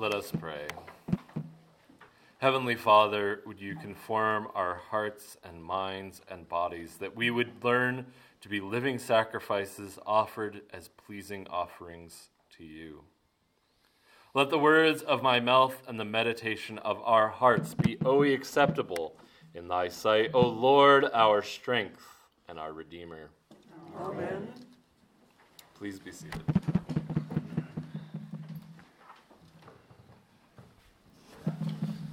Let us pray. Heavenly Father, would you conform our hearts and minds and bodies that we would learn to be living sacrifices offered as pleasing offerings to you? Let the words of my mouth and the meditation of our hearts be always acceptable in thy sight, O Lord, our strength and our Redeemer. Amen. Please be seated.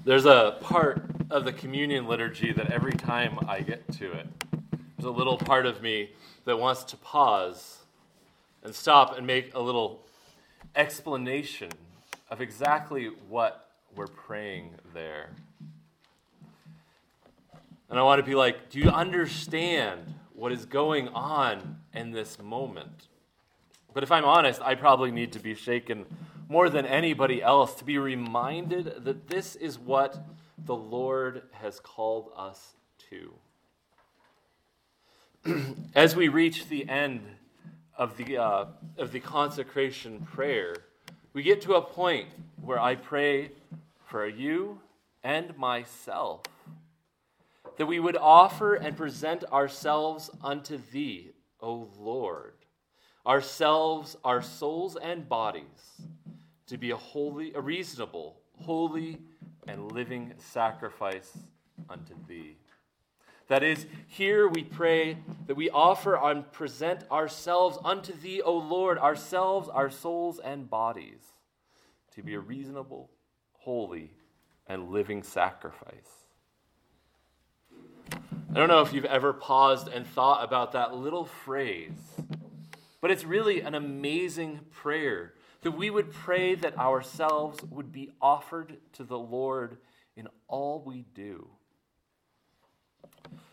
There's a part of the communion liturgy that every time I get to it, there's a little part of me that wants to pause and stop and make a little explanation of exactly what we're praying there. And I want to be like, do you understand what is going on in this moment? But if I'm honest, I probably need to be shaken more than anybody else to be reminded that this is what the Lord has called us to. As we reach the end of the, uh, of the consecration prayer, we get to a point where I pray for you and myself that we would offer and present ourselves unto thee, O Lord, ourselves, our souls and bodies to be a holy, a reasonable, holy, and living sacrifice unto thee. That is, here we pray that we offer and present ourselves unto thee, O Lord, ourselves, our souls, and bodies, to be a reasonable, holy, and living sacrifice. I don't know if you've ever paused and thought about that little phrase, but it's really an amazing prayer that we would pray that ourselves would be offered to the Lord in all we do.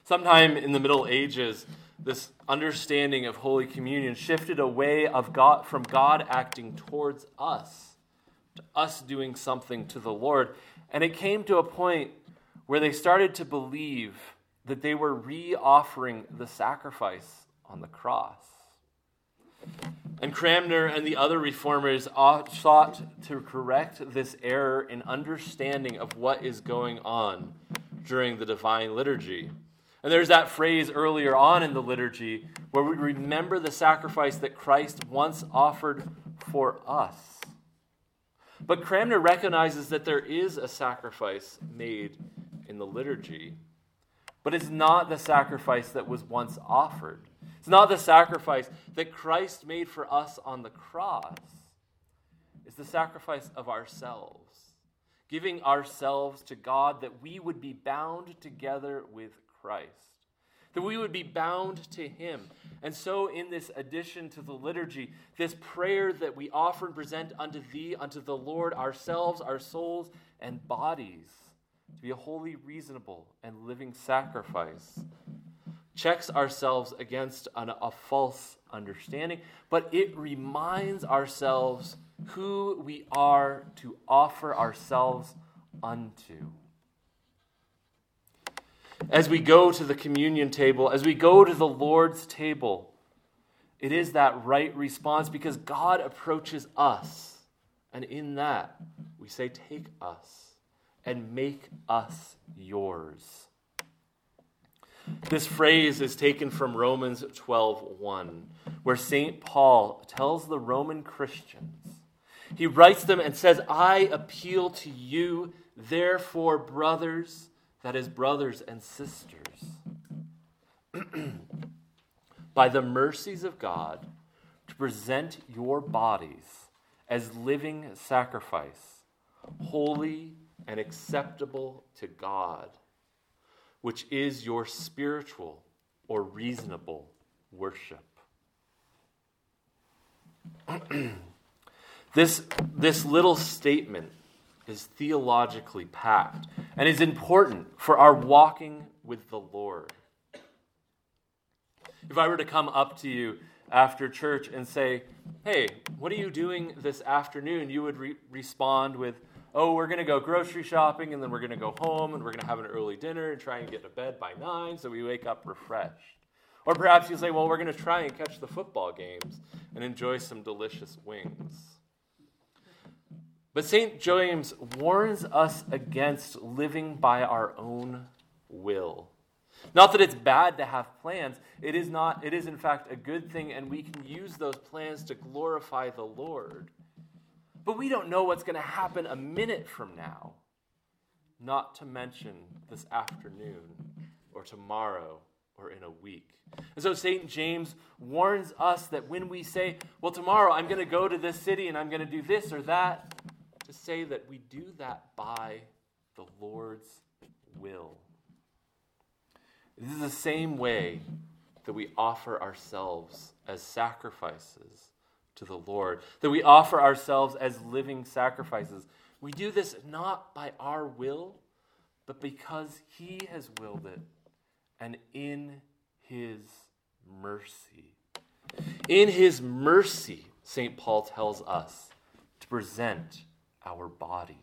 Sometime in the Middle Ages, this understanding of Holy Communion shifted away of God, from God acting towards us to us doing something to the Lord. And it came to a point where they started to believe that they were re offering the sacrifice on the cross. And Cranmer and the other reformers sought to correct this error in understanding of what is going on during the divine liturgy. And there's that phrase earlier on in the liturgy where we remember the sacrifice that Christ once offered for us. But Cranmer recognizes that there is a sacrifice made in the liturgy, but it's not the sacrifice that was once offered. It's not the sacrifice that Christ made for us on the cross, it's the sacrifice of ourselves, giving ourselves to God that we would be bound together with Christ, that we would be bound to Him. And so, in this addition to the liturgy, this prayer that we offer and present unto Thee, unto the Lord, ourselves, our souls, and bodies, to be a holy, reasonable, and living sacrifice checks ourselves against an, a false understanding, but it reminds ourselves who we are to offer ourselves unto. As we go to the communion table, as we go to the Lord's table, it is that right response because God approaches us. And in that, we say, Take us and make us yours. This phrase is taken from Romans 12:1, where St. Paul tells the Roman Christians. He writes them and says, "I appeal to you, therefore, brothers, that is brothers and sisters, by the mercies of God, to present your bodies as living sacrifice, holy and acceptable to God." Which is your spiritual or reasonable worship. this, this little statement is theologically packed and is important for our walking with the Lord. If I were to come up to you after church and say, Hey, what are you doing this afternoon? You would re- respond with, oh, we're going to go grocery shopping and then we're going to go home and we're going to have an early dinner and try and get to bed by nine so we wake up refreshed. Or perhaps you say, well, we're going to try and catch the football games and enjoy some delicious wings. But St. James warns us against living by our own will. Not that it's bad to have plans. It is not it is in fact a good thing and we can use those plans to glorify the Lord. But we don't know what's going to happen a minute from now. Not to mention this afternoon or tomorrow or in a week. And so St. James warns us that when we say, well, tomorrow I'm going to go to this city and I'm going to do this or that, to say that we do that by the Lord's will. This is the same way that we offer ourselves as sacrifices to the Lord, that we offer ourselves as living sacrifices. We do this not by our will, but because He has willed it and in His mercy. In His mercy, St. Paul tells us to present our bodies.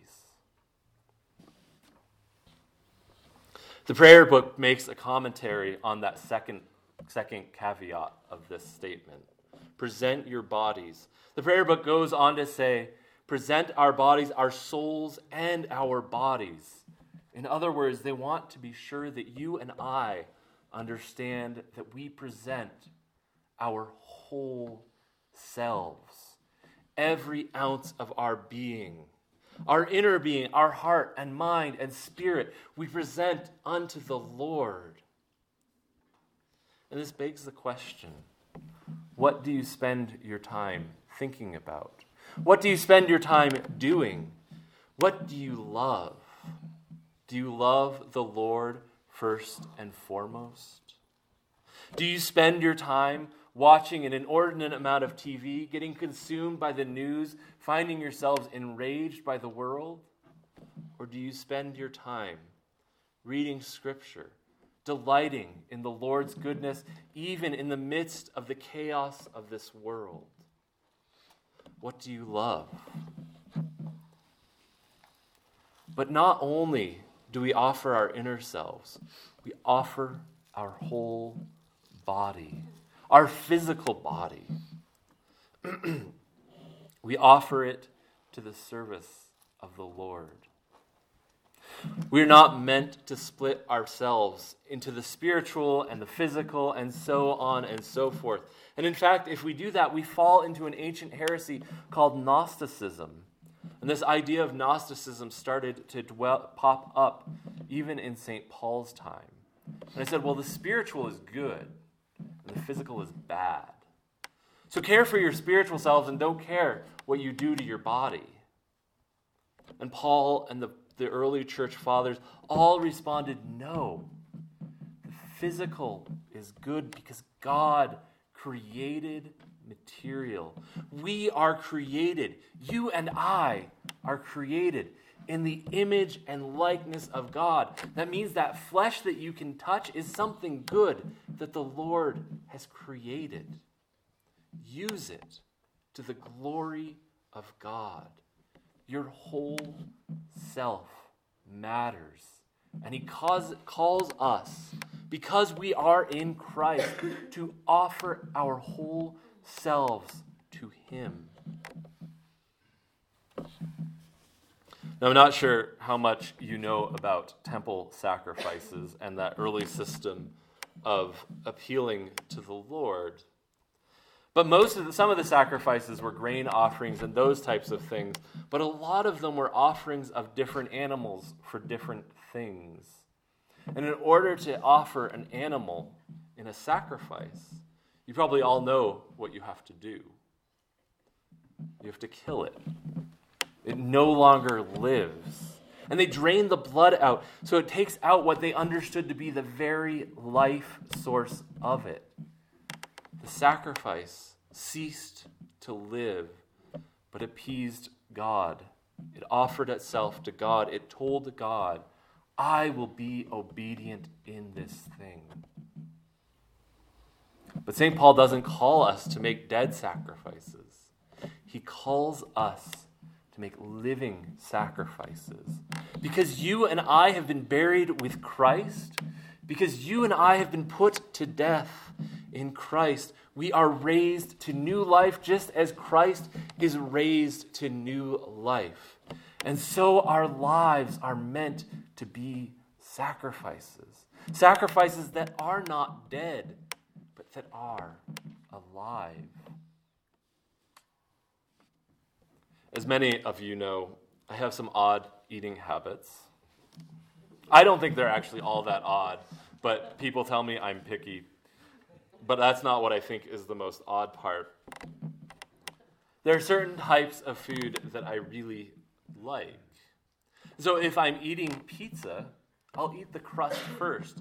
The prayer book makes a commentary on that second, second caveat of this statement. Present your bodies. The prayer book goes on to say, present our bodies, our souls, and our bodies. In other words, they want to be sure that you and I understand that we present our whole selves, every ounce of our being our inner being, our heart and mind and spirit, we present unto the Lord. And this begs the question what do you spend your time thinking about? What do you spend your time doing? What do you love? Do you love the Lord first and foremost? Do you spend your time watching an inordinate amount of TV, getting consumed by the news, finding yourselves enraged by the world? Or do you spend your time reading Scripture, delighting in the Lord's goodness, even in the midst of the chaos of this world? What do you love? But not only do we offer our inner selves, we offer our whole body our physical body. we offer it to the service of the Lord. We're not meant to split ourselves into the spiritual and the physical and so on and so forth. And in fact, if we do that, we fall into an ancient heresy called Gnosticism. And this idea of Gnosticism started to dwell, pop up even in St. Paul's time. And I said, well, the spiritual is good and the physical is bad. So care for your spiritual selves and don't care what you do to your body. And Paul and the, the early church fathers all responded no. The physical is good because God created material. We are created. You and I are created in the image and likeness of God. That means that flesh that you can touch is something good that the Lord has created. Use it to the glory of God. Your whole self matters. And He calls, calls us, because we are in Christ, to offer our whole selves to Him. Now, I'm not sure how much you know about temple sacrifices and that early system of appealing to the Lord. But most of the, some of the sacrifices were grain offerings and those types of things, but a lot of them were offerings of different animals for different things. And in order to offer an animal in a sacrifice, you probably all know what you have to do. You have to kill it. It no longer lives. And they drain the blood out, so it takes out what they understood to be the very life source of it. The sacrifice ceased to live, but appeased God. It offered itself to God. It told God, I will be obedient in this thing. But St. Paul doesn't call us to make dead sacrifices, he calls us to make living sacrifices. Because you and I have been buried with Christ, because you and I have been put to death, in Christ, we are raised to new life just as Christ is raised to new life. And so our lives are meant to be sacrifices. Sacrifices that are not dead, but that are alive. As many of you know, I have some odd eating habits. I don't think they're actually all that odd, but people tell me I'm picky. But that's not what I think is the most odd part. There are certain types of food that I really like. So if I'm eating pizza, I'll eat the crust first.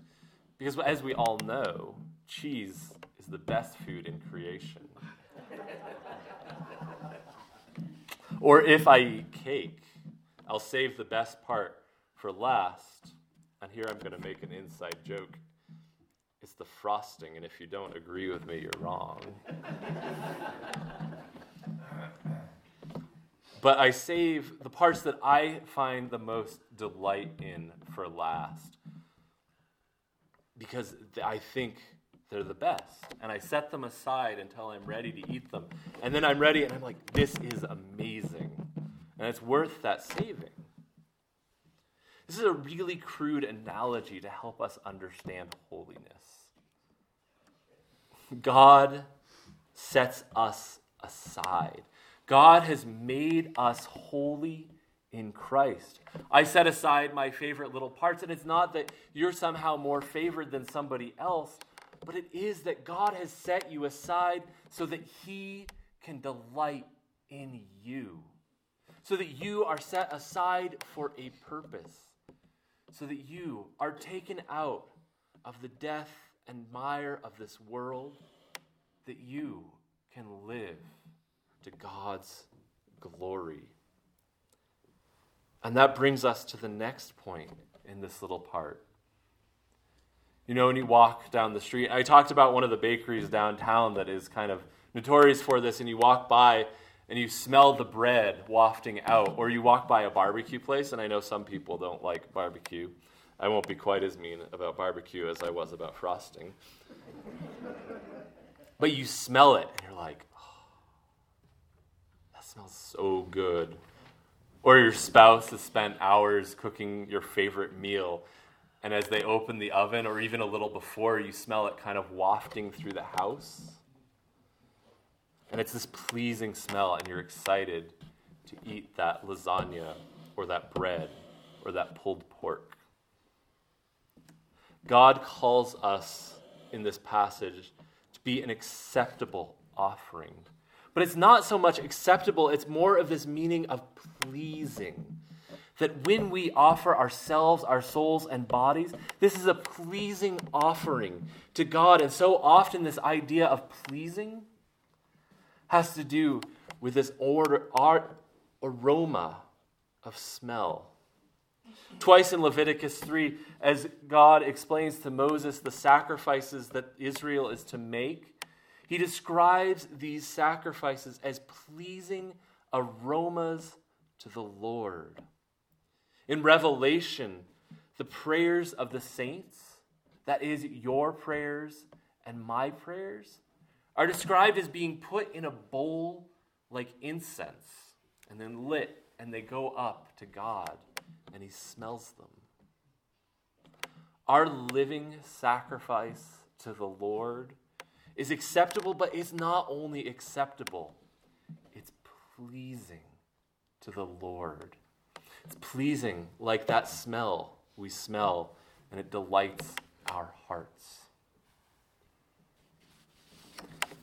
Because as we all know, cheese is the best food in creation. or if I eat cake, I'll save the best part for last. And here I'm going to make an inside joke. It's the frosting, and if you don't agree with me, you're wrong. but I save the parts that I find the most delight in for last because I think they're the best. And I set them aside until I'm ready to eat them. And then I'm ready and I'm like, this is amazing. And it's worth that saving. This is a really crude analogy to help us understand holiness. God sets us aside. God has made us holy in Christ. I set aside my favorite little parts, and it's not that you're somehow more favored than somebody else, but it is that God has set you aside so that He can delight in you, so that you are set aside for a purpose, so that you are taken out of the death and mire of this world, that you can live to God's glory. And that brings us to the next point in this little part. You know, when you walk down the street, I talked about one of the bakeries downtown that is kind of notorious for this, and you walk by and you smell the bread wafting out, or you walk by a barbecue place, and I know some people don't like barbecue. I won't be quite as mean about barbecue as I was about frosting. but you smell it, and you're like, oh, that smells so good. Or your spouse has spent hours cooking your favorite meal, and as they open the oven, or even a little before, you smell it kind of wafting through the house. And it's this pleasing smell, and you're excited to eat that lasagna, or that bread, or that pulled pork. God calls us in this passage to be an acceptable offering but it's not so much acceptable, it's more of this meaning of pleasing. That when we offer ourselves, our souls, and bodies, this is a pleasing offering to God. And so often, this idea of pleasing has to do with this order, art, aroma of smell. Twice in Leviticus 3, as God explains to Moses the sacrifices that Israel is to make, he describes these sacrifices as pleasing aromas to the Lord. In Revelation, the prayers of the saints, that is, your prayers and my prayers, are described as being put in a bowl like incense and then lit, and they go up to God, and He smells them. Our living sacrifice to the Lord is acceptable, but it's not only acceptable, it's pleasing to the Lord. It's pleasing like that smell we smell, and it delights our hearts.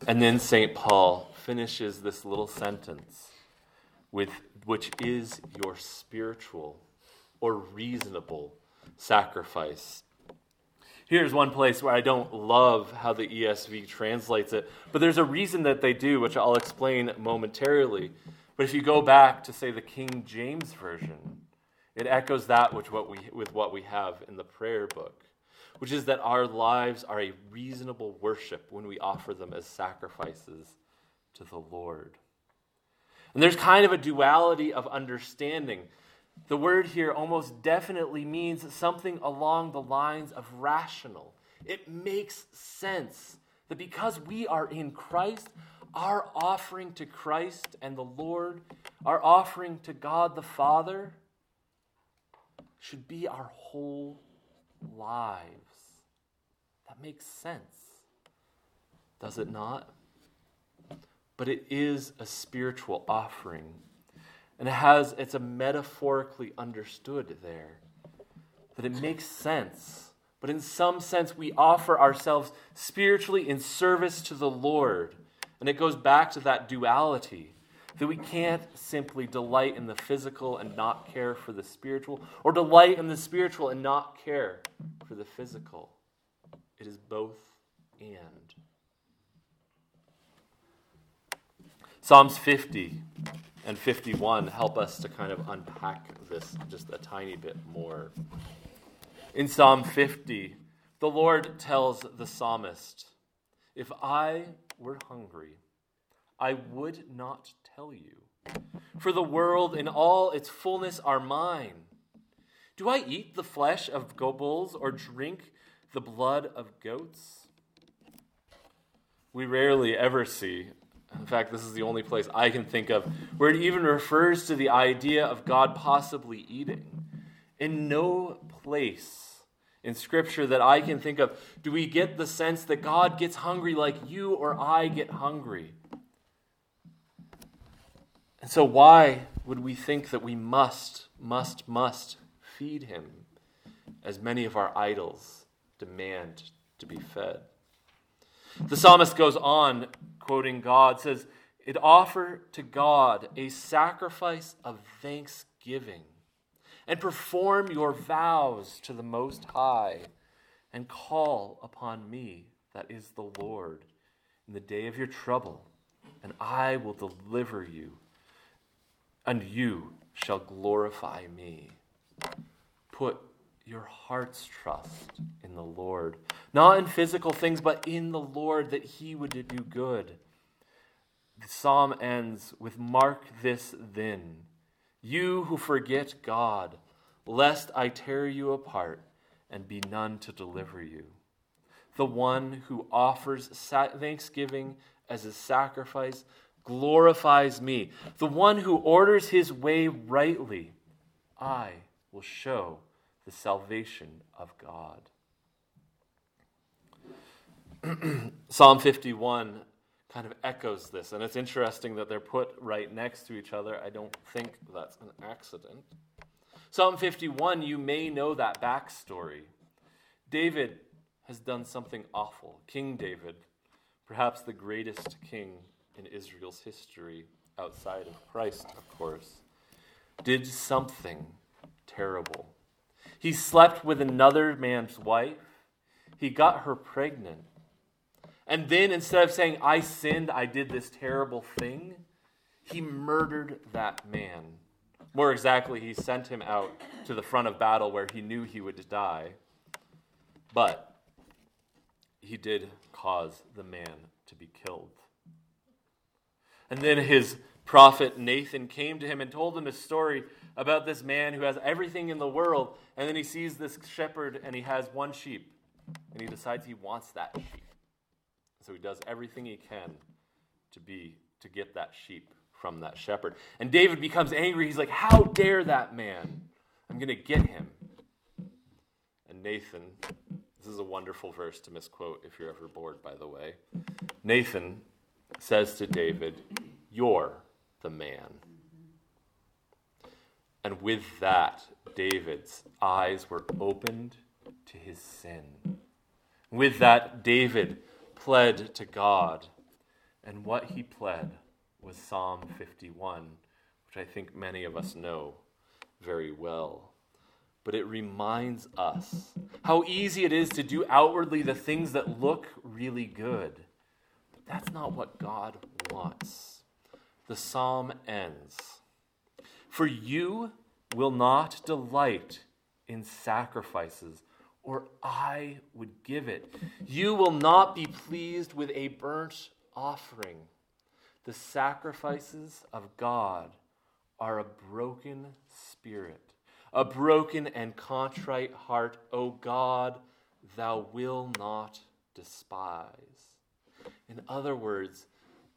And then St. Paul finishes this little sentence with which is your spiritual or reasonable sacrifice Here's one place where I don't love how the ESV translates it, but there's a reason that they do, which I'll explain momentarily. But if you go back to, say, the King James Version, it echoes that with what we, with what we have in the prayer book, which is that our lives are a reasonable worship when we offer them as sacrifices to the Lord. And there's kind of a duality of understanding. The word here almost definitely means something along the lines of rational. It makes sense That because we are in Christ, our offering to Christ and the Lord, our offering to God the Father, should be our whole lives. That makes sense, does it not? But it is a spiritual offering. And it has, it's a metaphorically understood there. That it makes sense. But in some sense, we offer ourselves spiritually in service to the Lord. And it goes back to that duality that we can't simply delight in the physical and not care for the spiritual, or delight in the spiritual and not care for the physical. It is both and. Psalms 50 and 51 help us to kind of unpack this just a tiny bit more. In Psalm 50, the Lord tells the psalmist, If I were hungry, I would not tell you. For the world in all its fullness are mine. Do I eat the flesh of bulls or drink the blood of goats? We rarely ever see in fact, this is the only place I can think of where it even refers to the idea of God possibly eating. In no place in Scripture that I can think of do we get the sense that God gets hungry like you or I get hungry. And so, why would we think that we must, must, must feed him as many of our idols demand to be fed? The psalmist goes on, quoting God, says, It offer to God a sacrifice of thanksgiving, and perform your vows to the Most High, and call upon me, that is the Lord, in the day of your trouble, and I will deliver you, and you shall glorify me. Put your heart's trust in the Lord. Not in physical things, but in the Lord that He would do good. The psalm ends with Mark this then, you who forget God, lest I tear you apart and be none to deliver you. The one who offers thanksgiving as a sacrifice glorifies me. The one who orders his way rightly, I will show the salvation of God. Psalm 51 kind of echoes this, and it's interesting that they're put right next to each other. I don't think that's an accident. Psalm 51, you may know that backstory. David has done something awful. King David, perhaps the greatest king in Israel's history, outside of Christ, of course, did something terrible. He slept with another man's wife. He got her pregnant. And then instead of saying, I sinned, I did this terrible thing, he murdered that man. More exactly, he sent him out to the front of battle where he knew he would die. But he did cause the man to be killed. And then his prophet Nathan came to him and told him a story about this man who has everything in the world, and then he sees this shepherd and he has one sheep, and he decides he wants that sheep. So he does everything he can to be to get that sheep from that shepherd. And David becomes angry. He's like, "How dare that man? I'm going to get him." And Nathan, this is a wonderful verse to misquote if you're ever bored, by the way. Nathan says to David, "You're the man." And with that, David's eyes were opened to his sin. With that, David pled to God. And what he pled was Psalm 51, which I think many of us know very well. But it reminds us how easy it is to do outwardly the things that look really good. But that's not what God wants. The psalm ends for you will not delight in sacrifices, or I would give it. You will not be pleased with a burnt offering. The sacrifices of God are a broken spirit, a broken and contrite heart. O God, thou will not despise. In other words,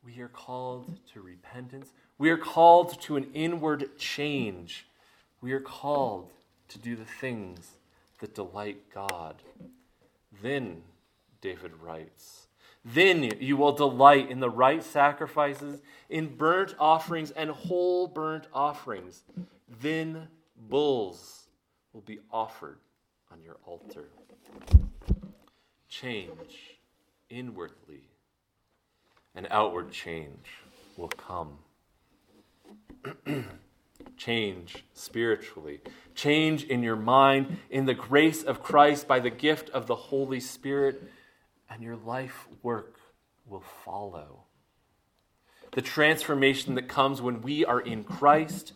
we are called to repentance. We are called to an inward change. We are called to do the things that delight God. Then, David writes, then you will delight in the right sacrifices, in burnt offerings and whole burnt offerings. Then bulls will be offered on your altar. Change inwardly, and outward change will come. change spiritually, change in your mind, in the grace of Christ by the gift of the Holy Spirit, and your life work will follow. The transformation that comes when we are in Christ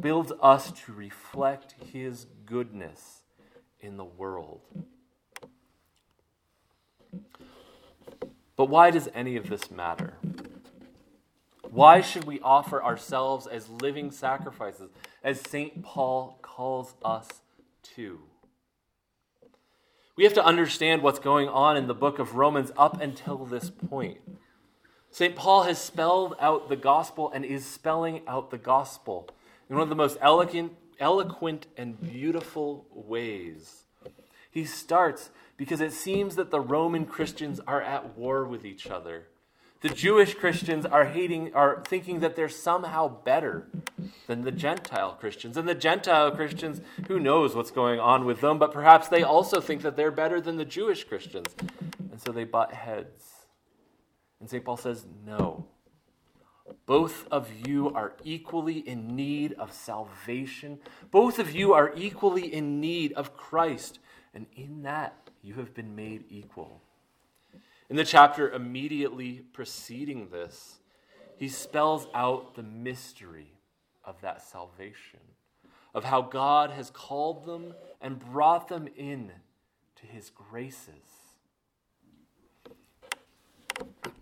builds us to reflect His goodness in the world. But why does any of this matter? Why should we offer ourselves as living sacrifices, as St. Paul calls us to? We have to understand what's going on in the book of Romans up until this point. St. Paul has spelled out the gospel and is spelling out the gospel in one of the most eloquent, eloquent and beautiful ways. He starts because it seems that the Roman Christians are at war with each other. The Jewish Christians are hating are thinking that they're somehow better than the Gentile Christians. And the Gentile Christians, who knows what's going on with them, but perhaps they also think that they're better than the Jewish Christians. And so they butt heads. And St. Paul says, "No. Both of you are equally in need of salvation. Both of you are equally in need of Christ. And in that, you have been made equal. In the chapter immediately preceding this, he spells out the mystery of that salvation, of how God has called them and brought them in to his graces.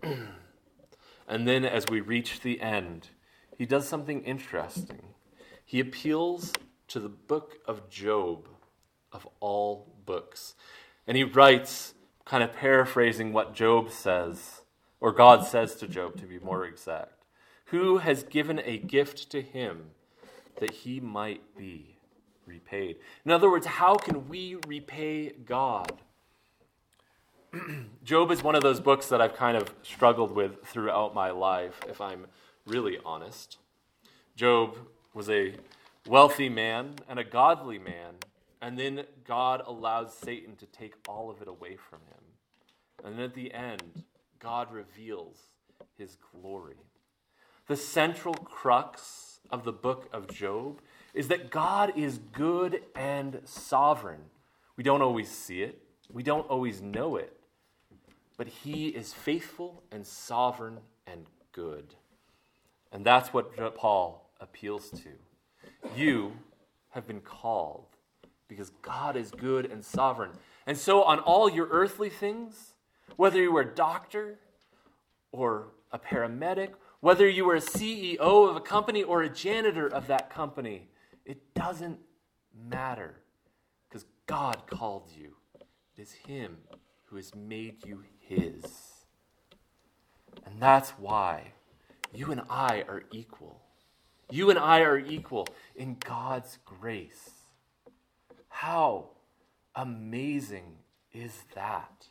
and then, as we reach the end, he does something interesting. He appeals to the book of Job, of all books. And he writes, kind of paraphrasing what Job says, or God says to Job to be more exact. Who has given a gift to him that he might be repaid? In other words, how can we repay God? Job is one of those books that I've kind of struggled with throughout my life, if I'm really honest. Job was a wealthy man and a godly man, and then God allows Satan to take all of it away from him. And then at the end, God reveals his glory. The central crux of the book of Job is that God is good and sovereign. We don't always see it, we don't always know it, but he is faithful and sovereign and good. And that's what Paul appeals to. You have been called because God is good and sovereign. And so, on all your earthly things, whether you were a doctor or a paramedic, whether you were a CEO of a company or a janitor of that company, it doesn't matter because God called you. It is Him who has made you His. And that's why you and I are equal. You and I are equal in God's grace. How amazing is that?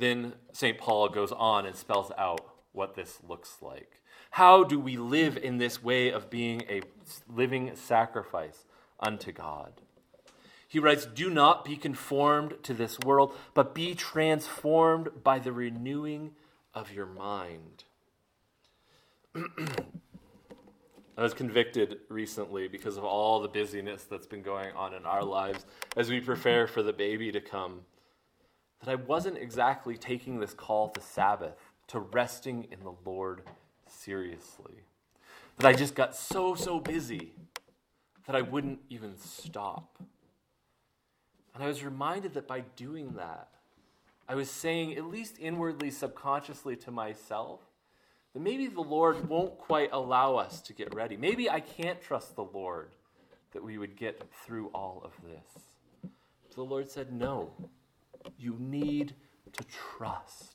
Then St. Paul goes on and spells out what this looks like. How do we live in this way of being a living sacrifice unto God? He writes, Do not be conformed to this world, but be transformed by the renewing of your mind. I was convicted recently because of all the busyness that's been going on in our lives as we prepare for the baby to come that I wasn't exactly taking this call to Sabbath, to resting in the Lord seriously. That I just got so, so busy that I wouldn't even stop. And I was reminded that by doing that, I was saying, at least inwardly, subconsciously to myself, that maybe the Lord won't quite allow us to get ready. Maybe I can't trust the Lord that we would get through all of this. So the Lord said, No, you need to trust.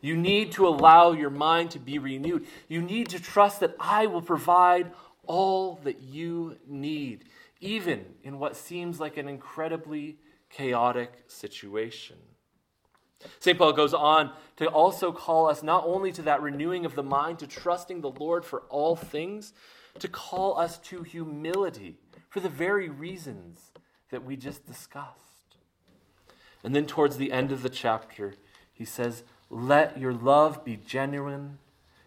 You need to allow your mind to be renewed. You need to trust that I will provide all that you need, even in what seems like an incredibly chaotic situation. St. Paul goes on to also call us not only to that renewing of the mind, to trusting the Lord for all things, to call us to humility for the very reasons that we just discussed. And then towards the end of the chapter, he says, Let your love be genuine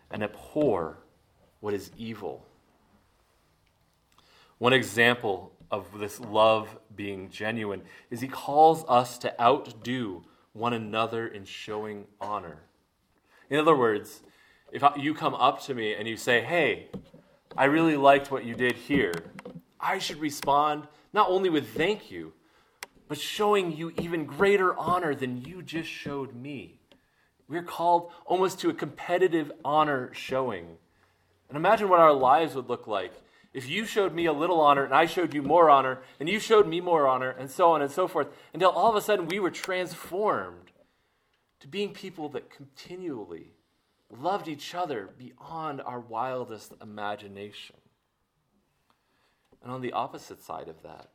and abhor what is evil. One example of this love being genuine is he calls us to outdo one another in showing honor. In other words, if you come up to me and you say, Hey, I really liked what you did here, I should respond not only with thank you, but showing you even greater honor than you just showed me. We're called almost to a competitive honor showing. And imagine what our lives would look like if you showed me a little honor and I showed you more honor, and you showed me more honor, and so on and so forth, until all of a sudden we were transformed to being people that continually loved each other beyond our wildest imagination. And on the opposite side of that,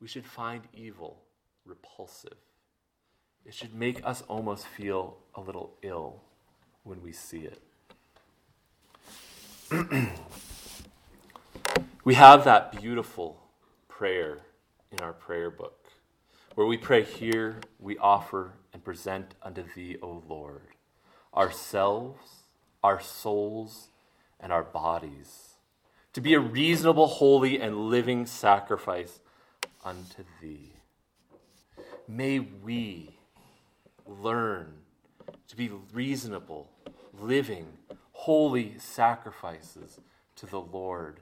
we should find evil repulsive. It should make us almost feel a little ill when we see it. We have that beautiful prayer in our prayer book where we pray, Here we offer and present unto thee, O Lord, ourselves, our souls, and our bodies, to be a reasonable, holy, and living sacrifice unto thee. May we learn to be reasonable, living, holy sacrifices to the Lord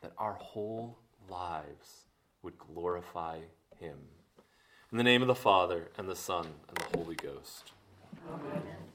that our whole lives would glorify Him. In the name of the Father, and the Son, and the Holy Ghost. Amen.